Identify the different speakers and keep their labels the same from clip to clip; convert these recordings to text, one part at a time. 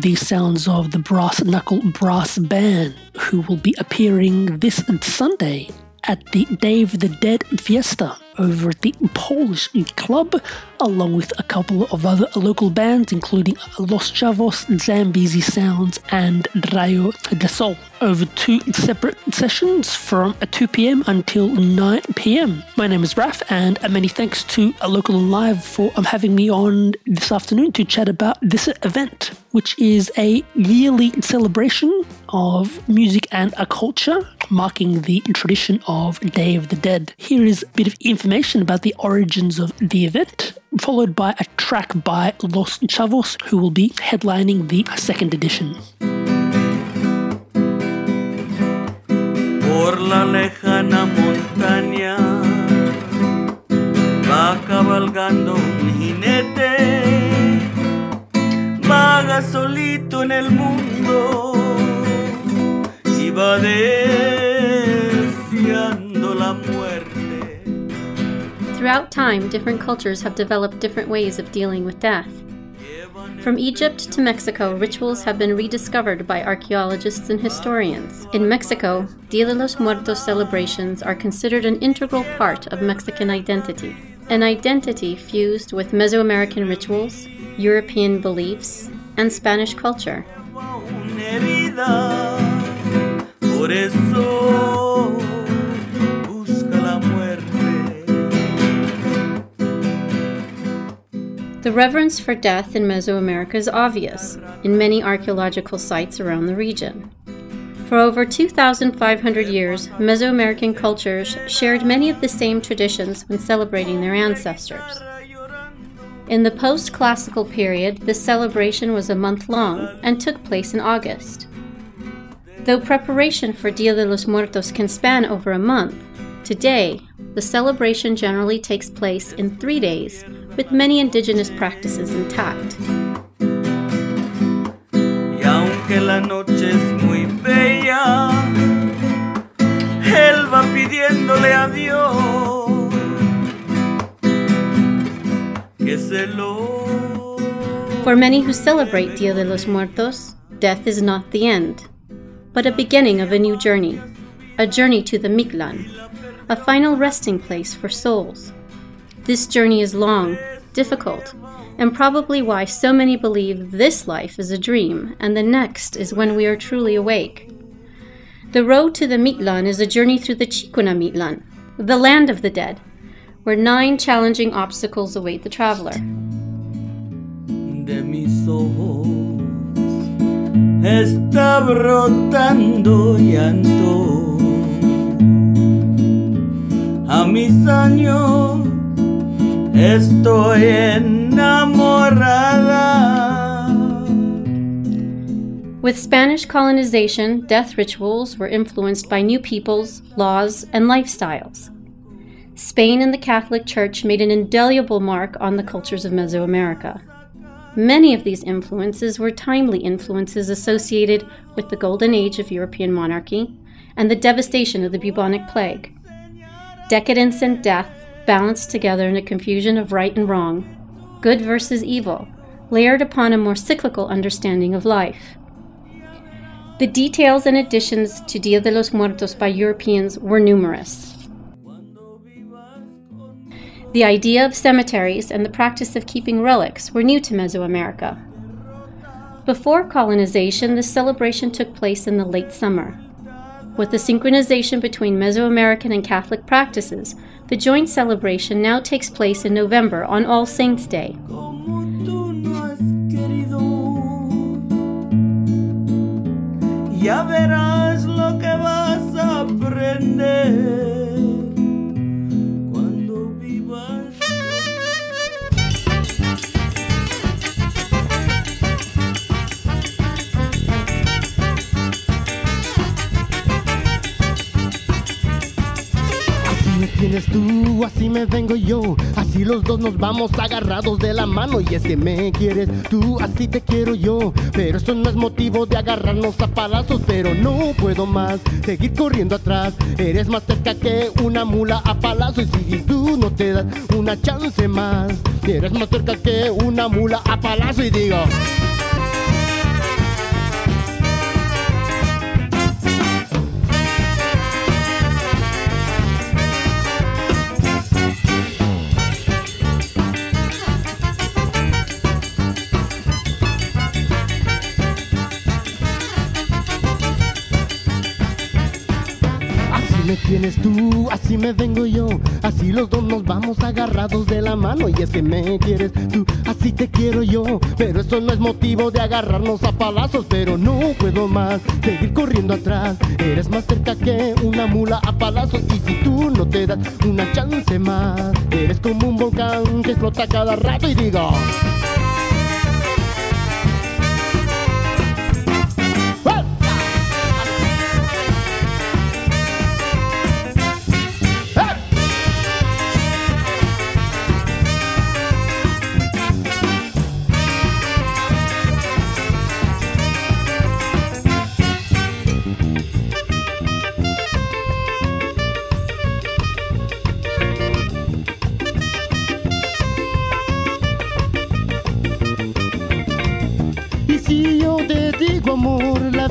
Speaker 1: the sounds of the Brass Knuckle Brass Band, who will be appearing this Sunday at the of the Dead Fiesta over at the Polish Club, along with a couple of other local bands, including Los Chavos, Zambezi Sounds, and Rayo de Sol, over two separate sessions from 2 pm until 9 pm. My name is Raf, and many thanks to a local live for um, having me on this afternoon to chat about this event, which is a yearly celebration of music and a culture marking the tradition of Day of the Dead. Here is a bit of information about the origins of the event, followed by a track by Los Chavos, who will be headlining the second edition.
Speaker 2: Por la lejana montaña va cabalgando un jinete, vaga solito en el mundo y va deseando la muerte.
Speaker 3: Throughout time, different cultures have developed different ways of dealing with death. From Egypt to Mexico, rituals have been rediscovered by archaeologists and historians. In Mexico, Dia de los Muertos celebrations are considered an integral part of Mexican identity, an identity fused with Mesoamerican rituals, European beliefs, and Spanish culture. The reverence for death in Mesoamerica is obvious in many archaeological sites around the region. For over 2,500 years, Mesoamerican cultures shared many of the same traditions when celebrating their ancestors. In the post classical period, this celebration was a month long and took place in August. Though preparation for Dia de los Muertos can span over a month, today the celebration generally takes place in three days, with many indigenous practices intact.
Speaker 2: Y aunque la noche es muy bella, él va pidiéndole a Dios que se lo
Speaker 3: For many who celebrate Dia de los Muertos, death is not the end, but a beginning of a new journey, a journey to the Mictlan, a final resting place for souls. This journey is long, difficult, and probably why so many believe this life is a dream and the next is when we are truly awake. The road to the Mictlan is a journey through the Chikuna Mictlan, the land of the dead, where nine challenging obstacles await the traveler.
Speaker 2: está brotando llanto. A mis años estoy enamorada.
Speaker 3: With Spanish colonization, death rituals were influenced by new peoples, laws, and lifestyles. Spain and the Catholic Church made an indelible mark on the cultures of Mesoamerica. Many of these influences were timely influences associated with the golden age of European monarchy and the devastation of the bubonic plague. Decadence and death balanced together in a confusion of right and wrong, good versus evil, layered upon a more cyclical understanding of life. The details and additions to Dia de los Muertos by Europeans were numerous. The idea of cemeteries and the practice of keeping relics were new to Mesoamerica. Before colonization, the celebration took place in the late summer. With the synchronization between Mesoamerican and Catholic practices, the joint celebration now takes place in November on All Saints' Day.
Speaker 2: Ya verás lo que vas a aprender
Speaker 4: Tienes tú, así me vengo yo. Así los dos nos vamos agarrados de la mano. Y es que me quieres tú, así te quiero yo. Pero esto no es motivo de agarrarnos a palazos. Pero no puedo más seguir corriendo atrás. Eres más cerca que una mula a palazo. Y si tú no te das una chance más, eres más cerca que una mula a palazo. Y digo. Los dos nos vamos agarrados de la mano. Y es que me quieres tú, así te quiero yo. Pero eso no es motivo de agarrarnos a palazos. Pero no puedo más seguir corriendo atrás. Eres más cerca que una mula a palazos. Y si tú no te das una chance más, eres como un volcán que explota cada rato y digo.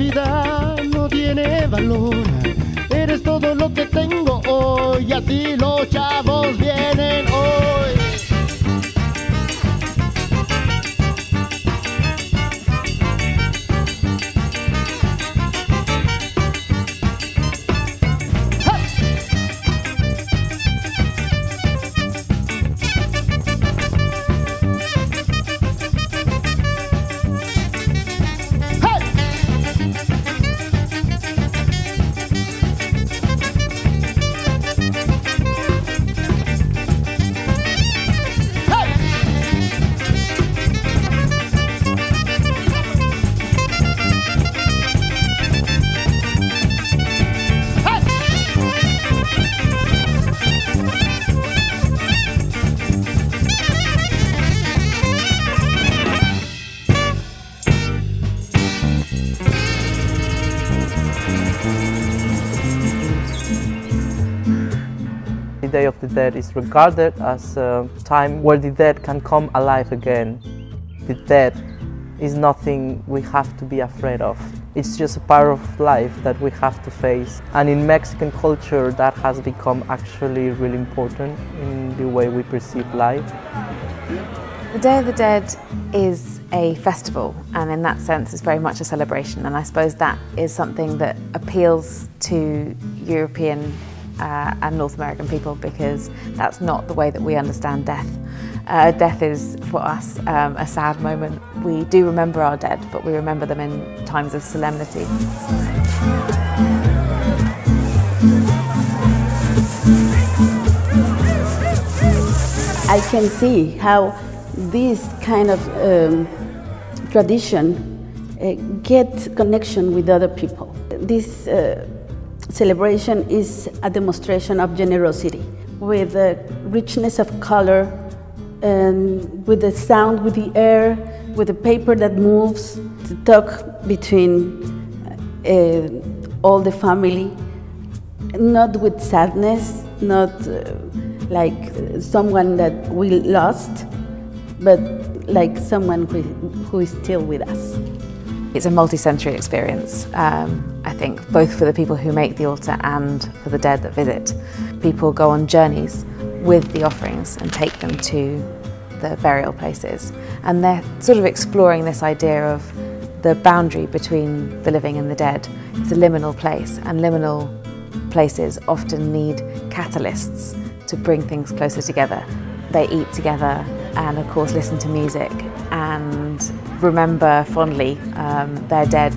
Speaker 4: Vida no tiene valor. Eres todo lo que tengo hoy, así
Speaker 5: Day of the Dead is regarded as a time where the dead can come alive again. The dead is nothing we have to be afraid of. It's just a part of life that we have to face. And in Mexican culture, that has become actually really important in the way we perceive life.
Speaker 6: The Day of the Dead is a festival, and in that sense, it's very much a celebration. And I suppose that is something that appeals to European uh, and North American people because that's not the way that we understand death. Uh, death is, for us, um, a sad moment. We do remember our dead, but we remember them in times of solemnity.
Speaker 7: I can see how this kind of um, tradition uh, get connection with other people. This uh, celebration is a demonstration of generosity with the richness of color and with the sound, with the air, with the paper that moves, to talk between uh, all the family, not with sadness, not uh, like someone that we lost, but like someone who, who is still with us.
Speaker 6: It's a multi-sensory experience, um, I think, both for the people who make the altar and for the dead that visit. People go on journeys with the offerings and take them to the burial places. And they're sort of exploring this idea of the boundary between the living and the dead. It's a liminal place, and liminal places often need catalysts to bring things closer together. They eat together and, of course, listen to music and remember fondly um, their dead.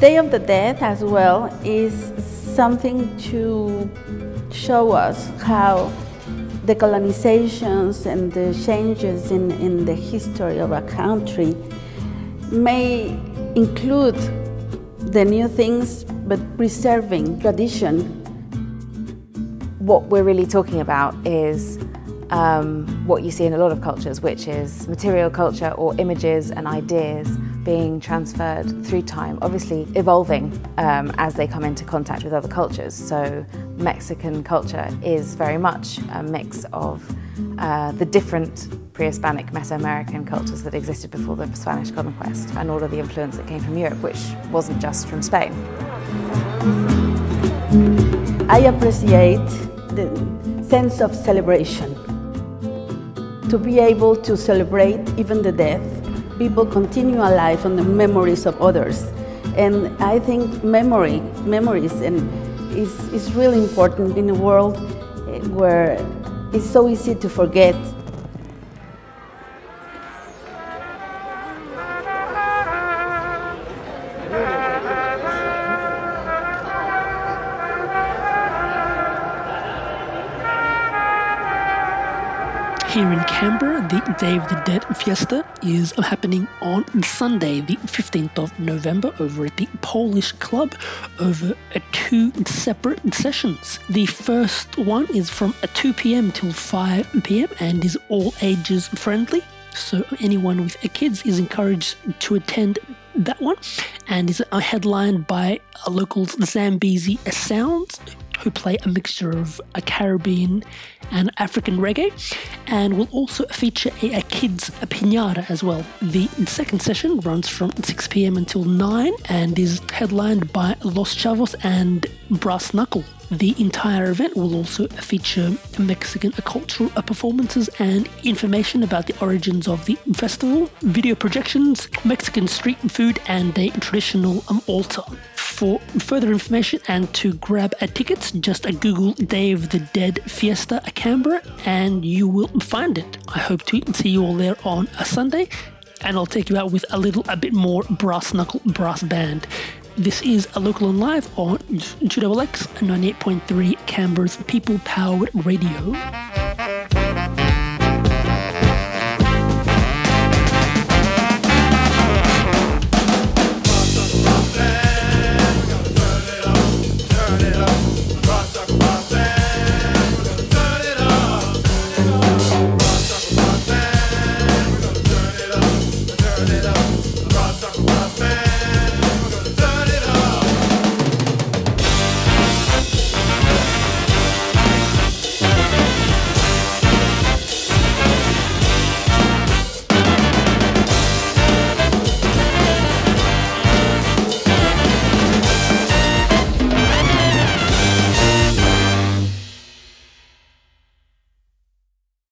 Speaker 7: Day of the Dead as well is something to show us how the colonizations and the changes in, in the history of a country may include the new things but preserving tradition
Speaker 6: what we're really talking about is um, what you see in a lot of cultures, which is material culture or images and ideas being transferred through time, obviously evolving um, as they come into contact with other cultures. So Mexican culture is very much a mix of uh, the different pre-Hispanic Mesoamerican cultures that existed before the Spanish conquest and all of the influence that came from Europe, which wasn't just from Spain.
Speaker 7: I appreciate the sense of celebration. To be able to celebrate even the death people continue alive on the memories of others. And I think memory, memories, and is, is really important in a world eh, where it's so easy to forget
Speaker 1: the Day of the Dead Fiesta is happening on Sunday, the 15th of November, over at the Polish Club over two separate sessions. The first one is from 2 pm till 5 pm and is all ages friendly. So anyone with kids is encouraged to attend that one and is headlined by a local Zambezi Sounds who play a mixture of a Caribbean and African reggae, and will also feature a, a kids a pinata as well. The second session runs from 6 p.m. until 9 and is headlined by Los Chavos and Brass Knuckle. The entire event will also feature Mexican cultural performances and information about the origins of the festival, video projections, Mexican street food, and a traditional um, altar. For further information and to grab a tickets, just uh, Google Day of the Dead Fiesta at Canberra and you will find it. I hope to see you all there on a Sunday and I'll take you out with a little a bit more brass knuckle brass band. This is a local and live on 2XX 98.3 Canberra's People Powered Radio. da da